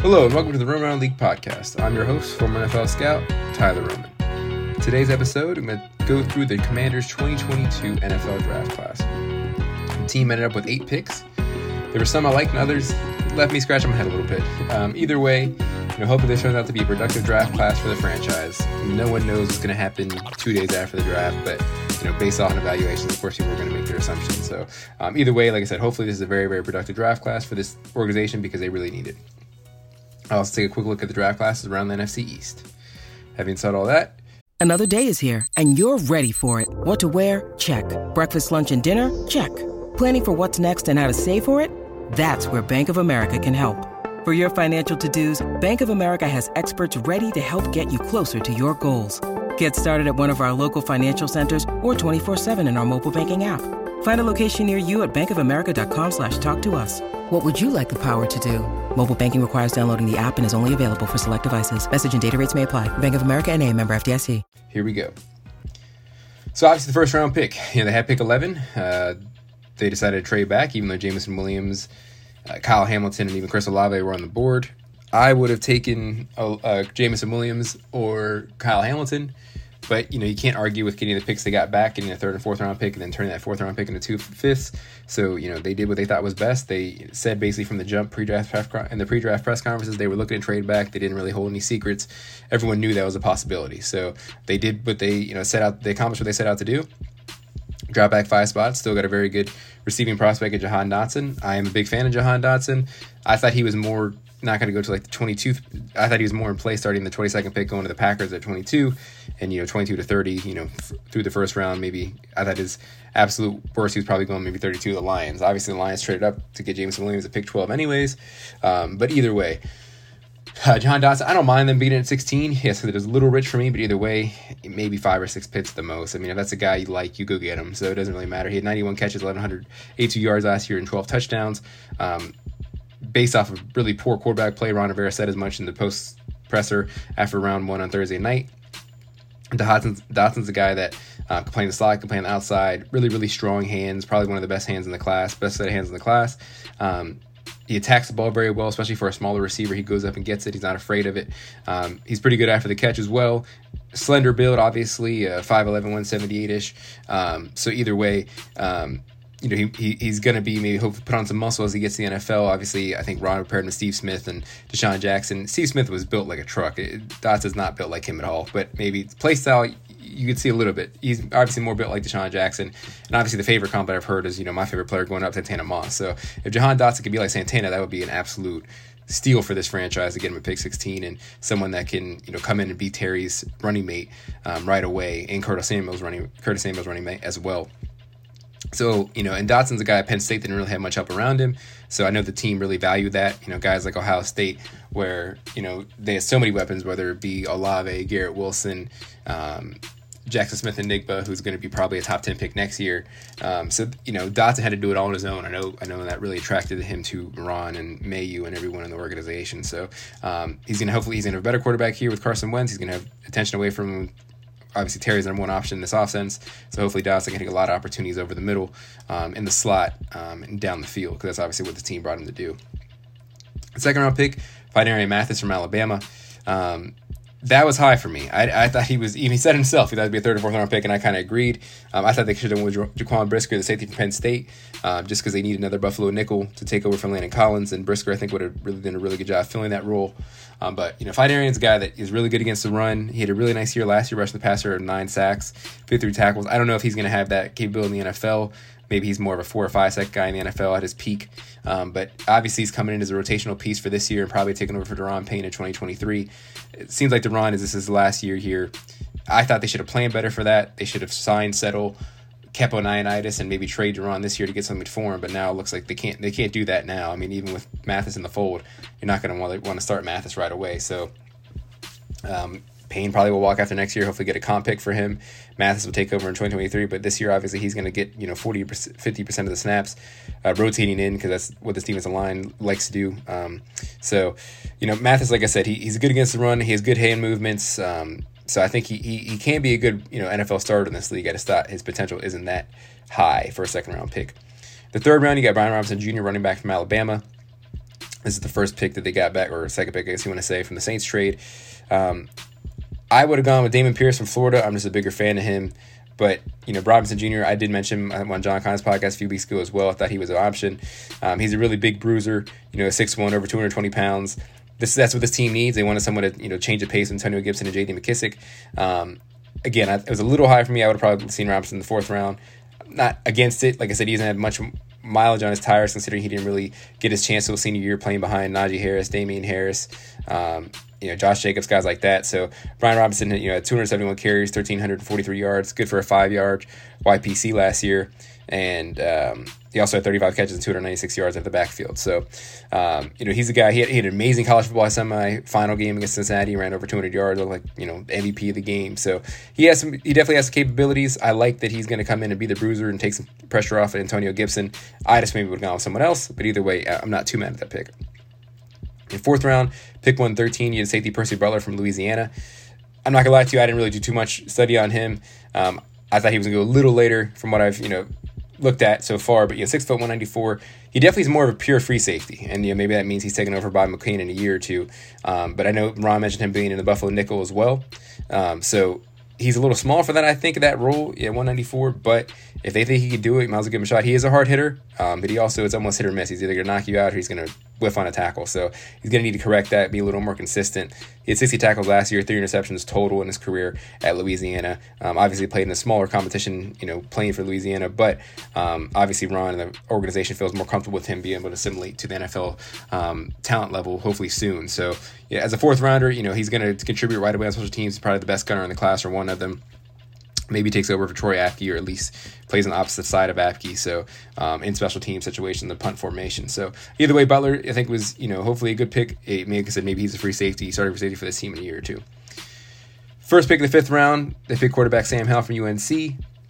Hello, and welcome to the Roman League podcast. I'm your host, former NFL scout, Tyler Roman. Today's episode, I'm going to go through the Commanders' 2022 NFL draft class. The team ended up with eight picks. There were some I liked, and others left me scratching my head a little bit. Um, either way, you know, hopefully this turns out to be a productive draft class for the franchise. No one knows what's going to happen two days after the draft, but you know, based on evaluations, of course, people are going to make their assumptions. So, um, either way, like I said, hopefully this is a very, very productive draft class for this organization because they really need it. I'll also take a quick look at the draft classes around the NFC East. Having said all that, Another day is here, and you're ready for it. What to wear? Check. Breakfast, lunch, and dinner? Check. Planning for what's next and how to save for it? That's where Bank of America can help. For your financial to dos, Bank of America has experts ready to help get you closer to your goals. Get started at one of our local financial centers or 24-7 in our mobile banking app. Find a location near you at bankofamerica.com slash talk to us. What would you like the power to do? Mobile banking requires downloading the app and is only available for select devices. Message and data rates may apply. Bank of America and a member FDIC. here we go. So obviously the first round pick, you know, they had pick 11. Uh, they decided to trade back, even though Jameson Williams, uh, Kyle Hamilton, and even Chris Olave were on the board. I would have taken uh, uh, Jameson Williams or Kyle Hamilton, but you know you can't argue with getting the picks they got back, getting a third and fourth round pick, and then turning that fourth round pick into two fifths. So you know they did what they thought was best. They said basically from the jump pre-draft in the pre-draft press conferences they were looking to trade back. They didn't really hold any secrets. Everyone knew that was a possibility. So they did what they you know set out. They accomplished what they set out to do. Drop back five spots. Still got a very good receiving prospect in Jahan Dotson. I am a big fan of Jahan Dotson. I thought he was more not going to go to like the 22th. I thought he was more in play starting the 22nd pick going to the Packers at 22 and, you know, 22 to 30, you know, f- through the first round. Maybe I thought his absolute worst, he was probably going maybe 32 to the Lions. Obviously, the Lions traded up to get Jameson Williams at pick 12 anyways. Um, but either way, uh, Jahan Dotson, I don't mind them being at 16. Yes, it is a little rich for me, but either way, maybe five or six pits at the most. I mean, if that's a guy you like, you go get him. So it doesn't really matter. He had 91 catches, 1,182 yards last year, and 12 touchdowns. Um, based off of really poor quarterback play, Ron Rivera said as much in the post presser after round one on Thursday night. Dotson's, Dotson's a guy that uh, can play in the slot, can play on the outside. Really, really strong hands. Probably one of the best hands in the class, best set of hands in the class. Um, he attacks the ball very well, especially for a smaller receiver. He goes up and gets it. He's not afraid of it. Um, he's pretty good after the catch as well. Slender build, obviously, uh, 5'11", 178 ish. Um, so either way, um, you know, he, he he's going to be maybe hopefully put on some muscle as he gets to the NFL. Obviously, I think Ron paired him with Steve Smith and DeSean Jackson. Steve Smith was built like a truck. It, Dots is not built like him at all, but maybe play style you could see a little bit. He's obviously more built like DeSean Jackson, and obviously the favorite comp that I've heard is you know my favorite player going up Santana Moss. So if Jahan Dotson could be like Santana, that would be an absolute steal for this franchise to get him at pick 16 and someone that can you know come in and be Terry's running mate um, right away and Curtis Samuel's running Curtis Samuel's running mate as well. So, you know, and Dotson's a guy at Penn State didn't really have much help around him. So I know the team really valued that. You know, guys like Ohio State, where, you know, they have so many weapons, whether it be Olave, Garrett Wilson, um, Jaxon Smith-Njigba, who's going to be probably a top 10 pick next year. Um, so, you know, Dotson had to do it all on his own. I know I know that really attracted him to Ron and Mayhew and everyone in the organization. So um, he's going to hopefully he's going to have a better quarterback here with Carson Wentz. He's going to have attention away from obviously Terry's number one option in this offense. So hopefully Dotson can take a lot of opportunities over the middle, um, in the slot, um, and down the field because that's obviously what the team brought him to do. Second round pick, Phidarian Mathis from Alabama. Um, that was high for me. I, I thought he was, even he said himself, he thought it'd be a third or fourth round pick, and I kind of agreed. Um, I thought they should have went with Jaquan Brisker, the safety from Penn State, um, just because they need another Buffalo nickel to take over from Landon Collins, and Brisker, I think, would have really done a really good job filling that role. Um, but, you know, Phidarian's a guy that is really good against the run. He had a really nice year last year, rushing the passer, nine sacks, 53 tackles. I don't know if he's going to have that capability in the NFL. Maybe he's more of a four or five sack guy in the NFL at his peak. Um, but obviously, he's coming in as a rotational piece for this year and probably taking over for Daron Payne in 2023. It seems like Daron is this his last year here. I thought they should have planned better for that. They should have signed, settle, kept Ioannidis, and maybe trade Daron this year to get something for him. But now it looks like they can't. They can't do that now. I mean, even with Mathis in the fold, you're not going to want to start Mathis right away. So. Um, Payne probably will walk after next year. Hopefully, get a comp pick for him. Mathis will take over in 2023, but this year, obviously, he's going to get you know 40 50 percent of the snaps, uh, rotating in because that's what this defensive line likes to do. Um, so, you know, Mathis, like I said, he, he's good against the run. He has good hand movements. Um, so I think he, he he can be a good you know NFL starter in this league. At a stat, his potential isn't that high for a second round pick. The third round, you got Brian Robinson Jr., running back from Alabama. This is the first pick that they got back, or second pick, I guess you want to say, from the Saints trade. Um, I would have gone with Dameon Pierce from Florida. I'm just a bigger fan of him. But, you know, Robinson Jr., I did mention on John Collins' podcast a few weeks ago as well. I thought he was an option. Um, he's a really big bruiser, you know, 6'1, over 220 pounds. This, that's what this team needs. They wanted someone to, you know, change the pace Antonio Gibson and J.D. McKissic. Um, again, I, it was a little high for me. I would have probably seen Robinson in the fourth round. Not against it. Like I said, he doesn't have much mileage on his tires, considering he didn't really get his chance to a senior year playing behind Najee Harris, Damien Harris, um, you know, Josh Jacobs, guys like that. So Brian Robinson, you know, 271 carries, 1,343 yards, good for a five yard YPC last year. And um, he also had 35 catches and 296 yards at the backfield. So, um, you know, he's a guy, he had, he had, an amazing college football semi final game against Cincinnati, ran over 200 yards, like, you know, MVP of the game. So he has some, he definitely has some capabilities. I like that he's going to come in and be the bruiser and take some pressure off of Antonio Gibson. I just maybe would have gone with someone else, but either way, I'm not too mad at that pick. In fourth round, pick 113, you had safety Percy Butler from Louisiana. I'm not gonna lie to you, I didn't really do too much study on him. Um, I thought he was gonna go a little later from what I've you know looked at so far, but yeah, six foot 194. He definitely is more of a pure free safety, and you know maybe that means he's taken over by McCain in a year or two. Um, but I know Ron mentioned him being in the Buffalo nickel as well, um, so he's a little small for that. I think that role, yeah, 194. But if they think he could do it, might as well give him a shot. He is a hard hitter, um, but he also is almost hit or miss. He's either gonna knock you out or he's gonna whiff on a tackle. So he's going to need to correct that, be a little more consistent. He had 60 tackles last year, three interceptions total in his career at Louisiana. Um, obviously played in a smaller competition, you know, playing for Louisiana, but um, obviously Ron and the organization feels more comfortable with him being able to assimilate to the NFL um, talent level, hopefully soon. So yeah, as a fourth rounder, you know, he's going to contribute right away on special teams. He's probably the best gunner in the class or one of them maybe takes over for Troy Apke or at least plays on the opposite side of Apke. So um, in special team situation, the punt formation. So either way, Butler I think was you know hopefully a good pick. It, like I said, maybe he's a free safety, starting for safety for this team in a year or two. First pick of the fifth round, they pick quarterback Sam Howell from UNC.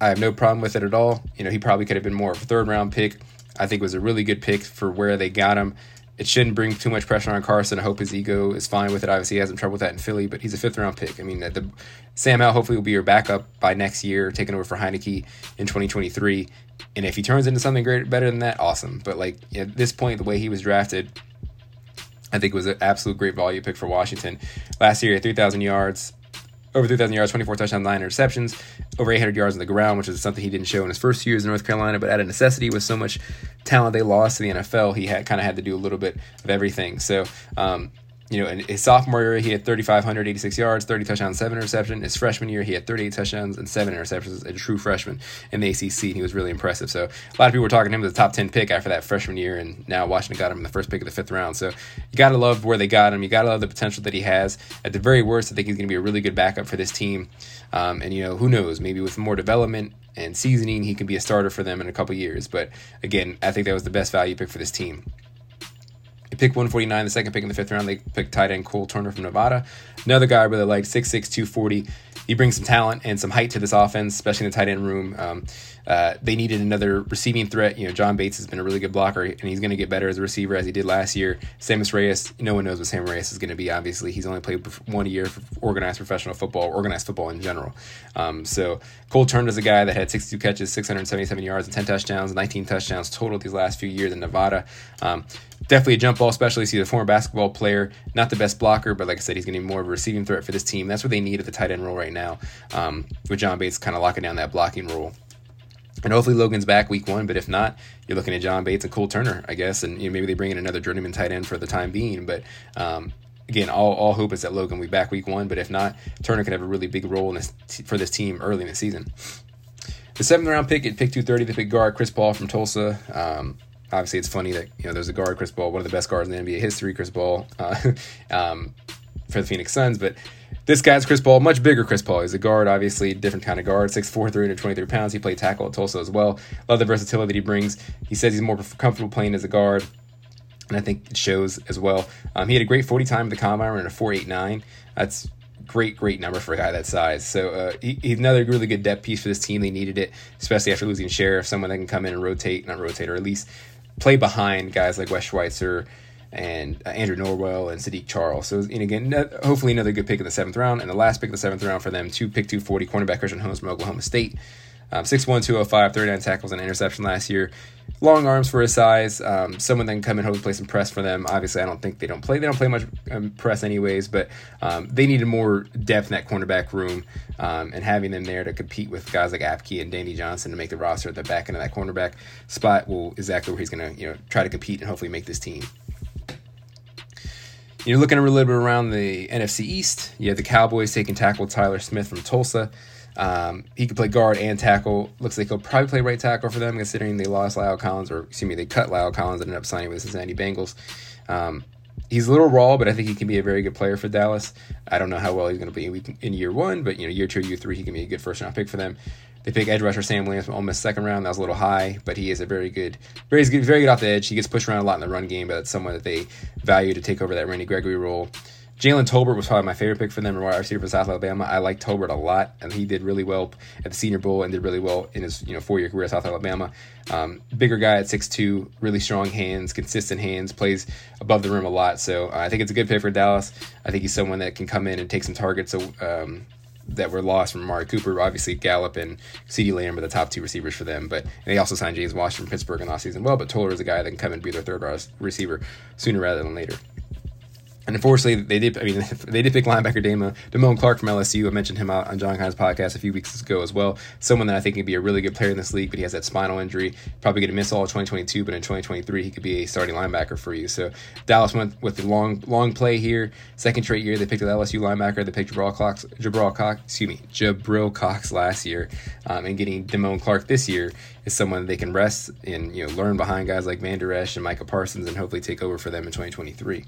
I have no problem with it at all. You know he probably could have been more of a third round pick. I think it was a really good pick for where they got him it shouldn't bring too much pressure on Carson. I hope his ego is fine with it. Obviously, he has some trouble with that in Philly, but he's a fifth round pick. I mean, the, Sam Howell hopefully will be your backup by next year, taking over for Heinicke in 2023. And if he turns into something great, better than that, awesome. But like at this point, the way he was drafted, I think was an absolute great value pick for Washington. Last year, at 3,000 yards, over 3,000 yards, 24 touchdowns, 9 interceptions, over 800 yards on the ground, which is something he didn't show in his first years in North Carolina. But out of necessity, with so much talent they lost to the NFL, he had kind of had to do a little bit of everything. So, um, you know, in his sophomore year, he had 3,586 yards, 30 touchdowns, 7 interceptions. His freshman year, he had 38 touchdowns and 7 interceptions, a true freshman in the ACC. He was really impressive. So a lot of people were talking him as a top 10 pick after that freshman year, and now Washington got him in the first pick of the fifth round. So you got to love where they got him. You got to love the potential that he has. At the very worst, I think he's going to be a really good backup for this team. Um, and, you know, who knows? Maybe with more development and seasoning, he can be a starter for them in a couple years. But again, I think that was the best value pick for this team. Pick 149, the second pick in the fifth round. They pick tight end Cole Turner from Nevada. Another guy I really like, 6'6, 240. He brings some talent and some height to this offense, especially in the tight end room. Um, uh, they needed another receiving threat. You know, John Bates has been a really good blocker, and he's going to get better as a receiver as he did last year. Sammis Reyes, no one knows what Sammis Reyes is going to be. Obviously, he's only played one year for organized professional football, organized football in general. Um, so Cole Turner is a guy that had 62 catches, 677 yards, and 10 touchdowns, 19 touchdowns total these last few years in Nevada. Um, definitely a jump ball specialist. He's a former basketball player, not the best blocker, but like I said, he's going to be more of a receiving threat for this team. That's what they need at the tight end role right now, um, with John Bates kind of locking down that blocking role. And hopefully Logan's back week one, but if not, you're looking at John Bates and Cole Turner, I guess, and you know, maybe they bring in another journeyman tight end for the time being. But um, again, all, all hope is that Logan will be back week one, but if not, Turner could have a really big role this t- for this team early in the season. The seventh round pick at pick 230, the pick guard Chris Paul from Tulsa. Um, obviously, it's funny that you know there's a guard Chris Paul, one of the best guards in the NBA history, Chris Paul, uh, um, for the Phoenix Suns, but this guy's Chris Paul, much bigger Chris Paul. He's a guard, obviously, different kind of guard, 6'4, 323 pounds. He played tackle at Tulsa as well. Love the versatility that he brings. He says he's more comfortable playing as a guard, and I think it shows as well. Um, he had a great 40 time at the combine, and a 4.89. That's great, great number for a guy that size. So uh, he, he's another really good depth piece for this team. They needed it, especially after losing Scherff, someone that can come in and rotate, not rotate, or at least play behind guys like Wes Schweitzer and uh, Andrew Norwell and Saahdiq Charles. So, and again, hopefully another good pick in the seventh round. And the last pick of the seventh round for them, two pick 240 cornerback Christian Holmes from Oklahoma State. Um, 6'1", 205, 39 tackles and interception last year. Long arms for his size. Um, someone that can come and hopefully play some press for them. Obviously, I don't think they don't play. They don't play much um, press anyways, but um, they needed more depth in that cornerback room, um, and having them there to compete with guys like Apke and Danny Johnson to make the roster at the back end of that cornerback spot will exactly where he's going to you know try to compete and hopefully make this team. You're looking a little bit around the NFC East. You have the Cowboys taking tackle Tyler Smith from Tulsa. Um, he could play guard and tackle. Looks like he'll probably play right tackle for them, considering they lost La'el Collins, or excuse me, they cut La'el Collins and ended up signing with the Cincinnati Bengals. Um, he's a little raw, but I think he can be a very good player for Dallas. I don't know how well he's going to be in year one, but you know, year two, year three, he can be a good first round pick for them. They pick edge rusher Sam Williams from Ole Miss second round. That was a little high, but he is a very good, very good, very good off the edge. He gets pushed around a lot in the run game, but that's someone that they value to take over that Randy Gregory role. Jalen Tolbert was probably my favorite pick for them, wide receiver for South Alabama. I like Tolbert a lot, and he did really well at the Senior Bowl and did really well in his you know four year career at South Alabama. Um, bigger guy at 6'2", really strong hands, consistent hands, plays above the rim a lot. So uh, I think it's a good pick for Dallas. I think he's someone that can come in and take some targets. Um, that were lost from Amari Cooper. Obviously, Gallup and CeeDee Lamb are the top two receivers for them. But they also signed James Washington from Pittsburgh in last season. Well, but Toller is a guy that can come and be their third receiver sooner rather than later. And unfortunately, they did. I mean, they did pick linebacker Damo, Damone Clark from LSU. I mentioned him on John Keim's podcast a few weeks ago as well. Someone that I think can be a really good player in this league, but he has that spinal injury. Probably going to miss all of 2022, but in 2023 he could be a starting linebacker for you. So Dallas went with the long long play here. Second straight year they picked an LSU linebacker. They picked Jabril Cox, Jabril Cox, excuse me, Jabril Cox last year, um, and getting Damone Clark this year is someone they can rest and you know learn behind guys like Vander Esch and Micah Parsons and hopefully take over for them in 2023.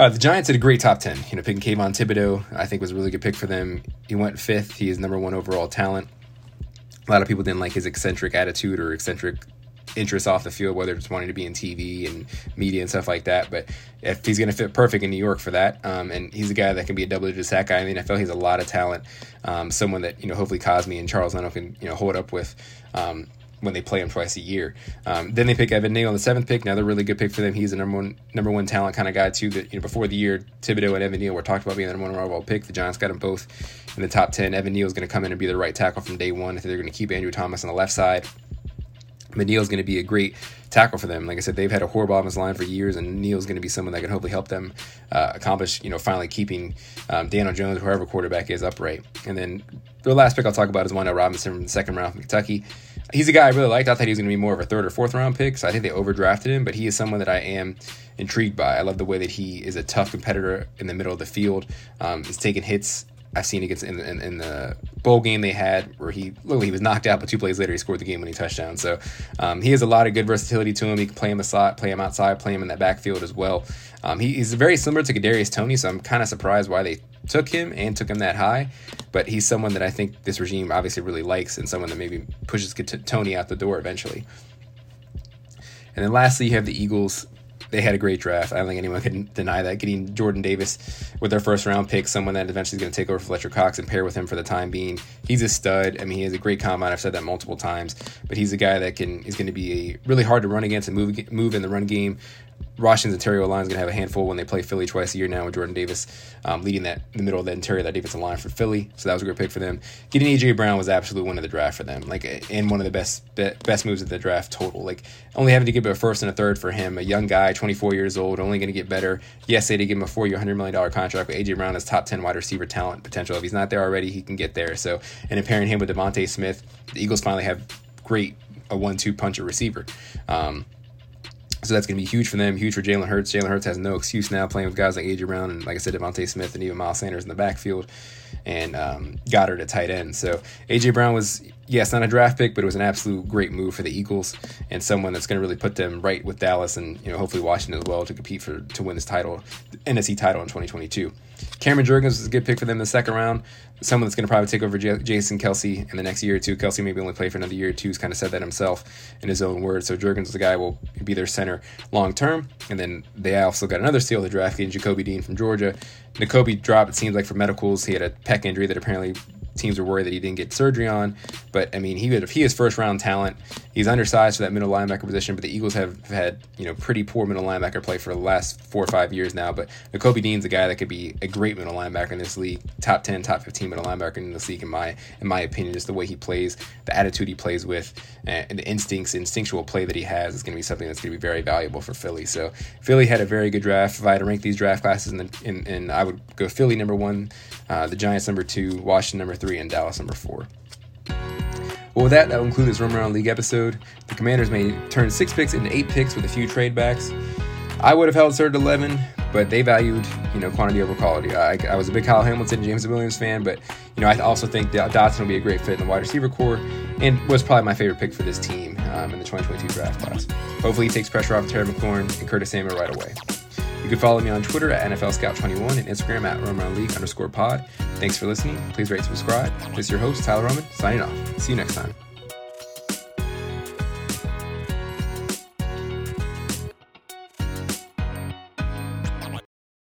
Uh, the Giants had a great top 10. You know, picking Kayvon Thibodeaux, I think, was a really good pick for them. He went fifth. He is number one overall talent. A lot of people didn't like his eccentric attitude or eccentric interests off the field, whether it's wanting to be in TV and media and stuff like that. But if he's going to fit perfect in New York for that, um, and he's a guy that can be a double-digit sack guy in the NFL, he's a lot of talent. Um, someone that you know, hopefully Cosmi and Charles Leno can you know hold up with. Um, when they play him twice a year. Um, then they pick Evan Neal on the seventh pick. Another really good pick for them. He's a number one number one talent kind of guy too. That you know before the year, Thibodeaux and Evan Neal were talked about being the number one overall pick. The Giants got them both in the top ten. Evan Neal is going to come in and be the right tackle from day one. I think they're going to keep Andrew Thomas on the left side. But Neal's going to be a great tackle for them. Like I said, they've had a horrible offensive line for years, and Neal's going to be someone that can hopefully help them uh, accomplish, you know, finally keeping um, Daniel Jones, whoever quarterback is, upright. And then the last pick I'll talk about is Wan'Dale Robinson from the second round from Kentucky he's a guy I really liked. I thought he was going to be more of a third or fourth round pick, so I think they overdrafted him. But he is someone that I am intrigued by. I love the way that he is a tough competitor in the middle of the field. Um, he's taking hits. I've seen against in, in, in, the bowl game they had where he literally he was knocked out, but two plays later he scored the game winning touchdown. So um, he has a lot of good versatility to him. He can play him the slot, play him outside, play him in that backfield as well. Um, he, he's very similar to Kadarius Toney, so I'm kind of surprised why they took him and took him that high. But he's someone that I think this regime obviously really likes and someone that maybe pushes Toney out the door eventually. And then lastly, you have the Eagles. They had a great draft. I don't think anyone can deny that. Getting Jordan Davis with their first round pick, someone that eventually is going to take over Fletcher Cox and pair with him for the time being. He's a stud. I mean, he has a great combine. I've said that multiple times. But he's a guy that can is going to be really hard to run against and move move in the run game. Washington's interior line is going to have a handful when they play Philly twice a year now with Jordan Davis um, leading that the middle of the interior that defensive line for Philly. So that was a great pick for them. Getting AJ Brown was absolutely one of the draft for them, like and one of the best best moves of the draft total. Like only having to give a first and a third for him, a young guy, 24 years old, only going to get better. Yes, they did give him a four-year, 100 million dollar contract, but AJ Brown has top 10 wide receiver talent potential. If he's not there already, he can get there. So and in pairing him with DeVonta Smith, the Eagles finally have great a one-two puncher receiver. Um, so that's going to be huge for them, huge for Jalen Hurts. Jalen Hurts has no excuse now playing with guys like A.J. Brown and, like I said, DeVonta Smith and even Miles Sanders in the backfield and um, Goedert at tight end. So A.J. Brown was, yes, not a draft pick, but it was an absolute great move for the Eagles and someone that's going to really put them right with Dallas and, you know, hopefully Washington as well to compete for to win this title, NFC title in 2022. Cameron Jurgens was a good pick for them in the second round. Someone that's going to probably take over J- Jason Kelce in the next year or two. Kelce maybe only play for another year or two. He's kind of said that himself in his own words. So Jurgens is the guy will be their center long term. And then they also got another steal of the draft, getting Nakobe Dean from Georgia. Nakobe dropped, it seems like, for medicals. He had a pec injury that apparently teams were worried that he didn't get surgery on. But I mean, he would, he is first round talent. He's undersized for that middle linebacker position, but the Eagles have had you know pretty poor middle linebacker play for the last four or five years now. But Nakobe Dean's a guy that could be a great middle linebacker in this league, top ten, top fifteen middle linebacker in this league in my in my opinion. Just the way he plays, the attitude he plays with, and the instincts, instinctual play that he has is going to be something that's going to be very valuable for Philly. So Philly had a very good draft. If I had to rank these draft classes, in, the, in, in I would go Philly number one, uh, the Giants number two, Washington number three, and Dallas number four. Well, with that, that will conclude this Roman League episode. The Commanders may turn six picks into eight picks with a few trade backs. I would have held third to 11, but they valued, you know, quantity over quality. I, I was a big Kyle Hamilton, James Williams fan, but, you know, I also think Dotson will be a great fit in the wide receiver corps and was probably my favorite pick for this team um, in the 2022 draft class. Hopefully he takes pressure off Terry McLaurin and Curtis Samuel right away. You can follow me on Twitter at NFL Scout21 and Instagram at Roman League underscore pod. Thanks for listening. Please rate subscribe. This is your host, Tyler Roman, signing off. See you next time.